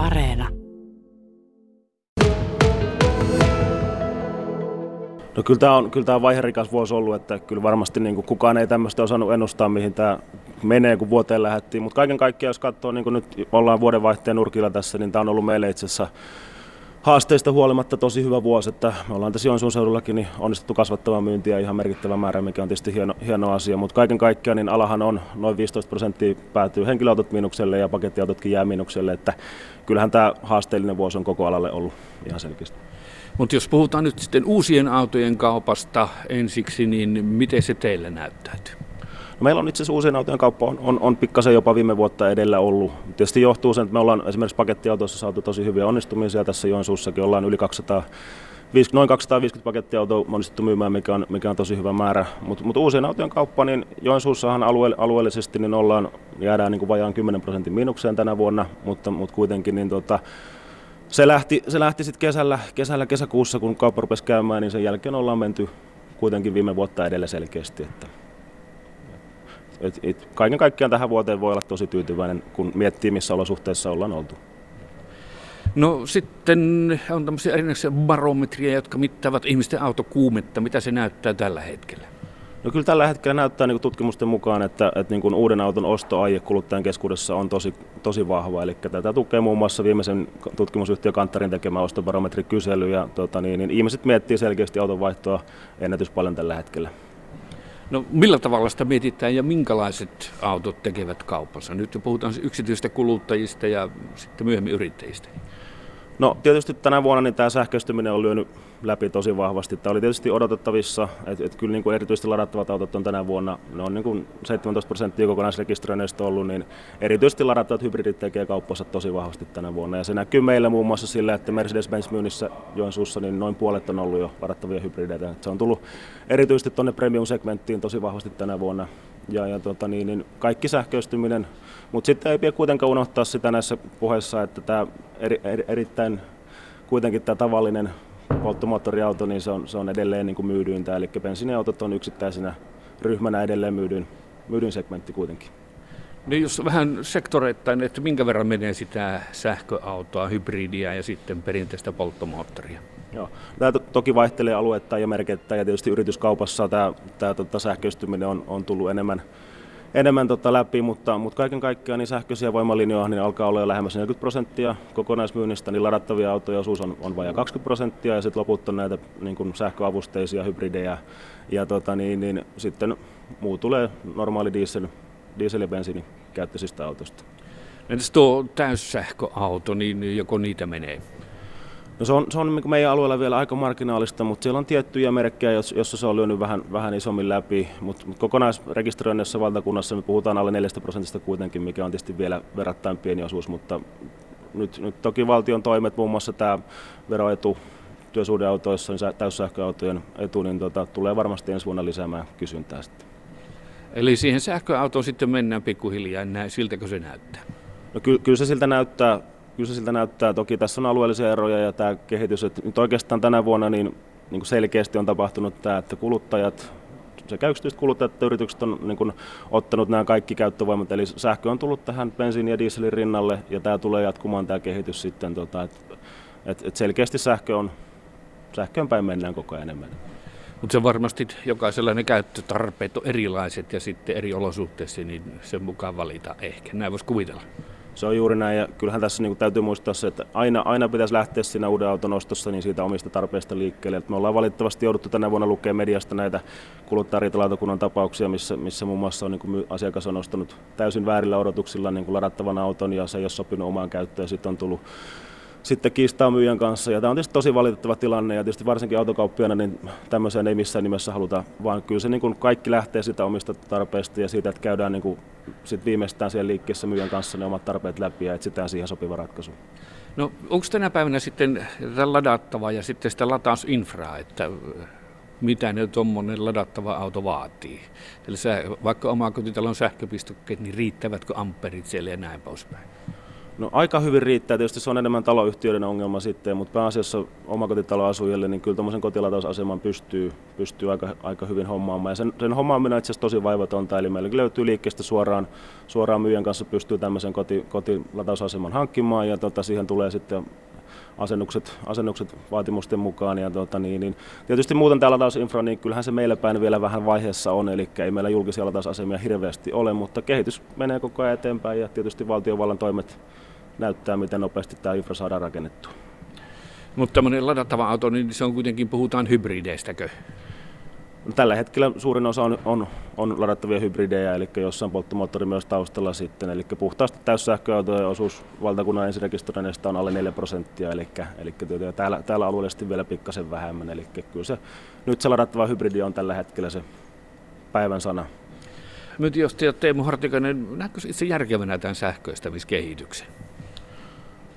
Areena. No kyllä tämä on, kyllä tämä on vaiherikas vuosi ollut, että kyllä varmasti niin kuin kukaan ei tämmöistä osannut ennustaa, mihin tämä menee, kun vuoteen lähdettiin. Mutta kaiken kaikkiaan, jos katsoo, niin kuin nyt ollaan vuodenvaihteen nurkilla tässä, niin tämä on ollut meille itse asiassa haasteista huolimatta tosi hyvä vuosi, että me ollaan tässä Joensuun seudullakin niin onnistuttu kasvattamaan myyntiä ihan merkittävä määrä, mikä on tietysti hieno, hieno asia, mutta kaiken kaikkiaan niin alahan on noin 15 prosenttia päätyy henkilöautot miinukselle ja pakettiautotkin jää miinukselle, että kyllähän tämä haasteellinen vuosi on koko alalle ollut ihan selkeästi. Mutta jos puhutaan nyt sitten uusien autojen kaupasta ensiksi, niin miten se teille näyttäytyy? No meillä on itse asiassa uusien autojen kauppa on, on, on pikkasen jopa viime vuotta edellä ollut. Tietysti johtuu sen, että me ollaan esimerkiksi pakettiautoissa saatu tosi hyviä onnistumisia. Tässä Joensuussakin ollaan yli 200 noin 250 pakettiautoa onnistuttu myymään, mikä on, mikä on tosi hyvä määrä. Mutta mut uusien autojen kauppa, niin Joensuussahan alue, alueellisesti niin ollaan, jäädään niin kuin vajaan 10 prosentin miinukseen tänä vuonna, mutta, mutta kuitenkin niin tota, se lähti, se lähti sitten kesällä, kesällä, kesäkuussa, kun kauppa rupesi käymään, niin sen jälkeen ollaan menty kuitenkin viime vuotta edellä selkeästi. Että et, et, kaiken kaikkiaan tähän vuoteen voi olla tosi tyytyväinen, kun miettii, missä olosuhteissa ollaan oltu. No sitten on tämmöisiä erinäisiä barometria, jotka mittaavat ihmisten autokuumetta. Mitä se näyttää tällä hetkellä? No kyllä tällä hetkellä näyttää niin tutkimusten mukaan, että, että niin kuin uuden auton ostoaie kuluttajan keskuudessa on tosi, tosi vahva. Eli tätä tukee muun muassa viimeisen tutkimusyhtiö Kantarin tekemä ostobarometrikysely. Ja, tota, niin, niin ihmiset miettii selkeästi auton vaihtoa ennätys paljon tällä hetkellä. No millä tavalla sitä mietitään ja minkälaiset autot tekevät kauppansa? Nyt puhutaan yksityistä kuluttajista ja sitten myöhemmin yrittäjistä. No tietysti tänä vuonna niin tämä sähköistyminen on lyönyt läpi tosi vahvasti. Tämä oli tietysti odotettavissa, että, että kyllä niin kuin erityisesti ladattavat autot on tänä vuonna, ne on niin kuin 17 prosenttia kokonaisrekisteröinneistä ollut, niin erityisesti ladattavat hybridit tekee kauppansa tosi vahvasti tänä vuonna. Ja se näkyy meillä muun muassa sillä, että Mercedes-Benz myynnissä Joensuussa niin noin puolet on ollut jo ladattavia hybrideitä. Se on tullut erityisesti tuonne premium-segmenttiin tosi vahvasti tänä vuonna. Ja, ja tota niin, niin kaikki sähköistyminen, mutta sitten ei pidä kuitenkaan unohtaa sitä näissä puheissa, että tämä eri, eri, erittäin kuitenkin tämä tavallinen polttomoottoriauto, niin se on, se on edelleen niin kuin myydyintä, eli bensiiniautot on yksittäisenä ryhmänä edelleen myydyin, myydyin segmentti kuitenkin. Niin jos vähän sektoreittain, että minkä verran menee sitä sähköautoa, hybridiä ja sitten perinteistä polttomoottoria? Joo. Tämä to- toki vaihtelee aluetta ja merkittä ja tietysti yrityskaupassa tämä, tämä tota, sähköistyminen on, on tullut enemmän, enemmän tota läpi, mutta, mutta kaiken kaikkiaan niin sähköisiä voimalinjoja niin alkaa olla jo lähemmäs 40 prosenttia kokonaismyynnistä, niin ladattavia autoja osuus on, on vajaa 20 prosenttia ja sitten loput on näitä niin kuin sähköavusteisia hybridejä ja tota, niin, niin, sitten muu tulee normaali diesel, diesel- ja bensiinikäyttöisistä autoista. Entäs tuo täyssähköauto, niin joko niitä menee? No se on, se on niin meidän alueella vielä aika marginaalista, mutta siellä on tiettyjä merkkejä, jossa se on lyönyt vähän, vähän isommin läpi, mutta, mutta kokonaisrekisteröinnissä valtakunnassa me puhutaan alle 4 prosentista kuitenkin, mikä on tietysti vielä verrattain pieni osuus, mutta nyt, nyt toki valtion toimet, muun muassa tämä veroetu työsuhdeautoissa, niin täyssähköautojen etu, niin tota, tulee varmasti ensi vuonna lisäämään kysyntää sitten. Eli siihen sähköautoon sitten mennään pikkuhiljaa, näin, siltäkö se näyttää? No ky- kyllä se siltä näyttää, kyllä se siltä näyttää. Toki tässä on alueellisia eroja ja tämä kehitys, että nyt oikeastaan tänä vuonna niin, niin kuin selkeästi on tapahtunut tämä, että kuluttajat, sekä yksityiset kuluttajat että yritykset on niin kuin, ottanut nämä kaikki käyttövoimat, eli sähkö on tullut tähän bensiini- ja dieselin rinnalle, ja tämä tulee jatkumaan tämä kehitys sitten, tota, että et, et selkeästi sähkö on, sähköön päin mennään koko ajan enemmän. Mutta se varmasti jokaisella ne käyttötarpeet on erilaiset ja sitten eri olosuhteissa, niin sen mukaan valita ehkä. Näin voisi kuvitella. Se on juuri näin ja kyllähän tässä niin kuin täytyy muistaa se, että aina, aina pitäisi lähteä siinä uuden auton ostossa niin siitä omista tarpeista liikkeelle. Et me ollaan valitettavasti jouduttu tänä vuonna lukemaan mediasta näitä kuluttajariitalautakunnan tapauksia, missä, missä muun muassa on, niin kuin asiakas on ostanut täysin väärillä odotuksilla niin kuin ladattavan auton ja se ei ole sopinut omaan käyttöön sitten on tullut sitten kiistaa myyjän kanssa. Ja tämä on tietysti tosi valitettava tilanne ja tietysti varsinkin autokauppiana niin tämmöiseen ei missään nimessä haluta, vaan kyllä se niin kuin kaikki lähtee sitä omista tarpeista ja siitä, että käydään niin kuin sit viimeistään siellä liikkeessä myyjän kanssa ne omat tarpeet läpi ja etsitään siihen sopiva ratkaisu. No onko tänä päivänä sitten ladattava ja sitten sitä latausinfraa, että mitä ne tuommoinen ladattava auto vaatii. Eli sä, vaikka omakotitalon sähköpistokkeet, niin riittävätkö amperit siellä ja näin poispäin? No aika hyvin riittää, tietysti se on enemmän taloyhtiöiden ongelma sitten, mutta pääasiassa omakotitaloasujille, niin kyllä tuommoisen kotilatausaseman pystyy, pystyy aika, aika hyvin hommaamaan. Ja sen, sen hommaaminen on itse asiassa tosi vaivatonta, eli meillä löytyy liikkeestä suoraan, suoraan myyjän kanssa pystyy tämmöisen koti, kotilatausaseman hankkimaan, ja tota, siihen tulee sitten asennukset, asennukset vaatimusten mukaan. Ja tota, niin, niin, tietysti muuten täällä taas infra, niin kyllähän se meillä päin vielä vähän vaiheessa on, eli ei meillä julkisia latausasemia hirveästi ole, mutta kehitys menee koko ajan eteenpäin ja tietysti valtiovallan toimet näyttää, miten nopeasti tämä infra saadaan rakennettua. Mutta tämmöinen ladattava auto, niin se on kuitenkin, puhutaan hybrideistäkö? No, tällä hetkellä suurin osa on, on, on ladattavia hybridejä, eli jossain polttomoottori myös taustalla sitten. Eli puhtaasti täyssähköautojen osuus valtakunnan ensirekisteröinnistä on alle 4 prosenttia, eli, eli tuota, täällä, täällä alueellisesti vielä pikkasen vähemmän. Eli kyllä se, nyt se ladattava hybridi on tällä hetkellä se päivän sana. Myyntijohtaja Teemu Hartikainen, näetkö itse järkevänä tämän sähköistämiskehityksen?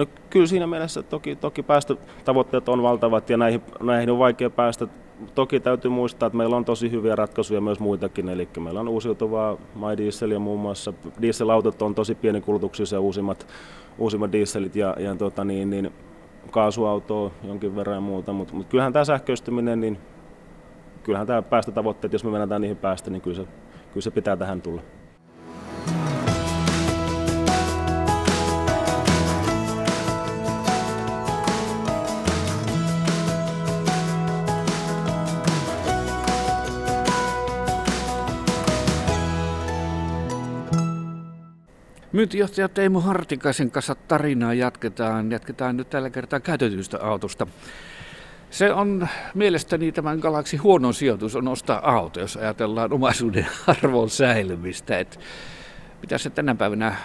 No kyllä siinä mielessä toki, toki päästötavoitteet on valtavat ja näihin, näihin on vaikea päästä. Toki täytyy muistaa, että meillä on tosi hyviä ratkaisuja myös muitakin, eli meillä on uusiutuvaa MyDiesel ja muun muassa dieselautot on tosi pienikulutuksisia uusimmat, uusimmat dieselit ja, ja tota niin, niin, kaasuautoa jonkin verran ja muuta, mutta, mutta kyllähän tämä sähköistyminen, niin kyllähän tämä päästötavoitteet, jos me mennään niihin päästä, niin kyllä se, kyllä se pitää tähän tulla. Myyntijohtaja Teemu Hartikaisen kanssa tarinaa jatketaan. Jatketaan nyt tällä kertaa käytetystä autosta. Se on mielestäni tämän galaksi huono sijoitus on ostaa auto, jos ajatellaan omaisuuden arvon säilymistä. Et pitäisi se tänä päivänä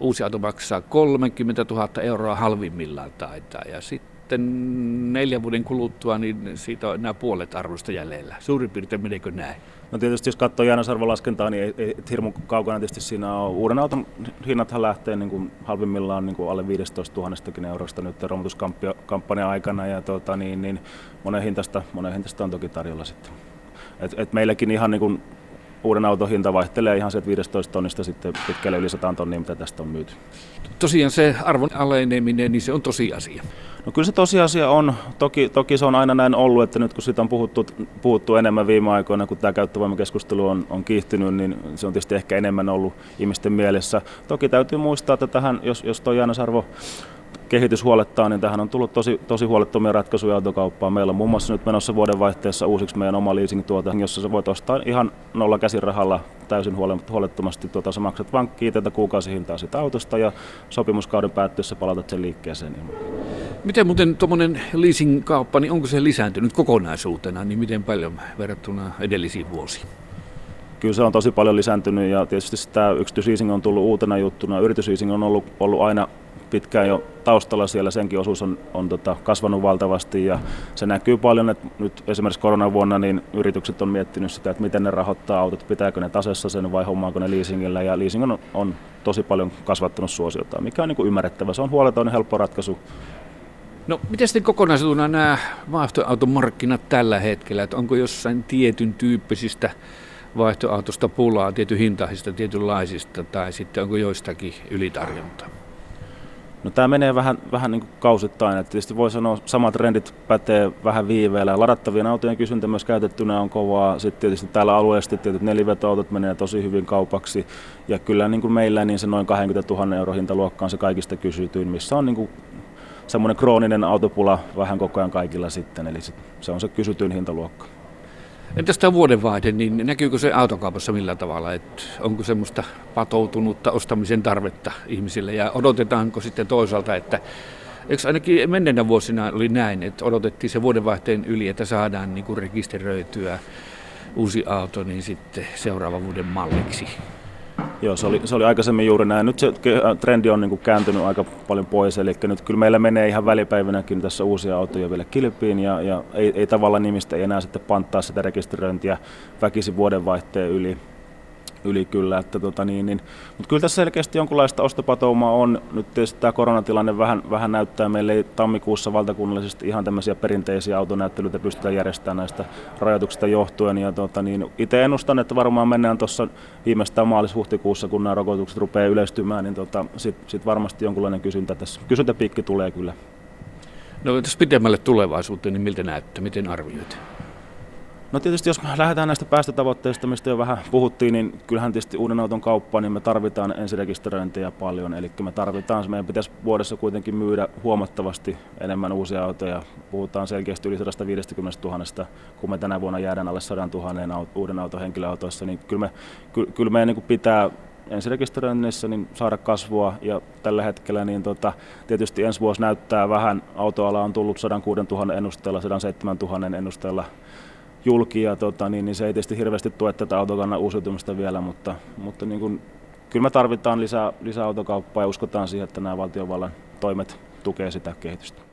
uusi auto maksaa 30 000 euroa halvimmillaan taitaa. Ja sitten neljän vuoden kuluttua, niin siitä on enää puolet arvosta jäljellä. Suurin piirtein meneekö näin? No tietysti jos katsoo jäännösarvolaskentaa, niin ei, ei hirmu kaukana tietysti siinä on. Uuden auton hinnathan lähtee niin kuin halvimmillaan niin kuin alle 15 000 eurosta nyt romutuskampanjan aikana ja tuota, niin, niin monen, hintasta, monen hintasta on toki tarjolla sitten. Et, et meilläkin ihan niin kuin uuden auton hinta vaihtelee ihan se 15 tonnista sitten pitkälle yli 100 tonnia, mitä tästä on myyty. Tosiaan se arvon aleneminen, niin se on tosiasia. No kyllä se tosiasia on. Toki, toki se on aina näin ollut, että nyt kun siitä on puhuttu, puhuttu enemmän viime aikoina, kun tämä käyttövoimakeskustelu on, on kiihtynyt, niin se on tietysti ehkä enemmän ollut ihmisten mielessä. Toki täytyy muistaa, että tähän, jos, jos tuo arvo kehitys huolettaa, niin tähän on tullut tosi, tosi huolettomia ratkaisuja autokauppaan. Meillä on muun muassa nyt menossa vuodenvaihteessa uusiksi meidän oma leasing-tuote, jossa sä voit ostaa ihan nolla käsirahalla täysin huolettomasti. Tuota, sä maksat vain kiinteitä kuukausihintaa siitä autosta ja sopimuskauden päättyessä palautat sen liikkeeseen. Miten muuten tuommoinen leasing-kauppa, niin onko se lisääntynyt kokonaisuutena, niin miten paljon verrattuna edellisiin vuosiin? Kyllä se on tosi paljon lisääntynyt ja tietysti tämä yksityisleasing on tullut uutena juttuna. Yritysleasing on ollut, ollut aina pitkään jo taustalla siellä, senkin osuus on, on tota, kasvanut valtavasti ja se näkyy paljon, että nyt esimerkiksi koronavuonna niin yritykset on miettinyt sitä, että miten ne rahoittaa autot, pitääkö ne tasessa sen vai hommaako ne leasingillä ja leasing on, on tosi paljon kasvattanut suosiota, mikä on niin kuin ymmärrettävä. Se on huoleton ja helppo ratkaisu No, miten sitten kokonaisuutena nämä vaihtoautomarkkinat tällä hetkellä, että onko jossain tietyn tyyppisistä vaihtoautosta pulaa, tietyn hintaisista, tietynlaisista, tai sitten onko joistakin ylitarjontaa? No tämä menee vähän, vähän niin kuin kausittain, että tietysti voi sanoa, samat trendit pätee vähän viiveellä. Ladattavien autojen kysyntä myös käytettynä on kovaa. Sitten tietysti täällä alueellisesti tietyt nelivetoautot menee tosi hyvin kaupaksi. Ja kyllä niin kuin meillä niin se noin 20 000 euro hintaluokka on se kaikista kysytyin, missä on niin kuin semmoinen krooninen autopula vähän koko ajan kaikilla sitten. Eli se on se kysytyin hintaluokka. Entäs tämä vuodenvaihde, niin näkyykö se autokaupassa millä tavalla? Että onko semmoista patoutunutta ostamisen tarvetta ihmisille ja odotetaanko sitten toisaalta, että Eikö ainakin menneenä vuosina oli näin, että odotettiin se vuodenvaihteen yli, että saadaan niin kuin rekisteröityä uusi auto niin sitten seuraavan vuoden malliksi? Joo, se oli, se oli aikaisemmin juuri näin. Nyt se äh, trendi on niin kuin kääntynyt aika paljon pois, eli nyt kyllä meillä menee ihan välipäivänäkin tässä uusia autoja vielä kilpiin, ja, ja ei, ei tavallaan nimistä ei enää sitten panttaa sitä rekisteröintiä väkisin vuodenvaihteen yli. Yli kyllä. Että tota niin, niin. Mutta kyllä tässä selkeästi jonkunlaista ostopatoumaa on. Nyt tietysti tämä koronatilanne vähän, vähän näyttää. Meille ei tammikuussa valtakunnallisesti ihan tämmöisiä perinteisiä autonäyttelyitä pystytään järjestämään näistä rajoituksista johtuen. Ja tota niin, itse ennustan, että varmaan mennään tuossa viimeistään maalis-huhtikuussa, kun nämä rokotukset rupeaa yleistymään, niin tota, sitten sit varmasti jonkunlainen kysyntä tässä. Kysyntäpiikki tulee kyllä. No jos pidemmälle tulevaisuuteen, niin miltä näyttää? Miten arvioit? No tietysti jos lähdetään näistä päästötavoitteista, mistä jo vähän puhuttiin, niin kyllähän tietysti uuden auton kauppaan, niin me tarvitaan ensirekisteröintiä paljon. Eli me tarvitaan, meidän pitäisi vuodessa kuitenkin myydä huomattavasti enemmän uusia autoja. Puhutaan selkeästi yli 150 000, kun me tänä vuonna jäädään alle 100 000 uuden auton henkilöautoissa, niin kyllä, me, kyllä meidän niin pitää ensirekisteröinnissä niin saada kasvua ja tällä hetkellä niin tota, tietysti ensi vuosi näyttää vähän, autoala on tullut 106 000 ennusteella, 107 000 ennusteella julki ja tota, niin, niin se ei tietysti hirveästi tue tätä autokannan uusiutumista vielä, mutta, mutta niin kuin, kyllä me tarvitaan lisää, lisää autokauppaa ja uskotaan siihen, että nämä valtiovallan toimet tukevat sitä kehitystä.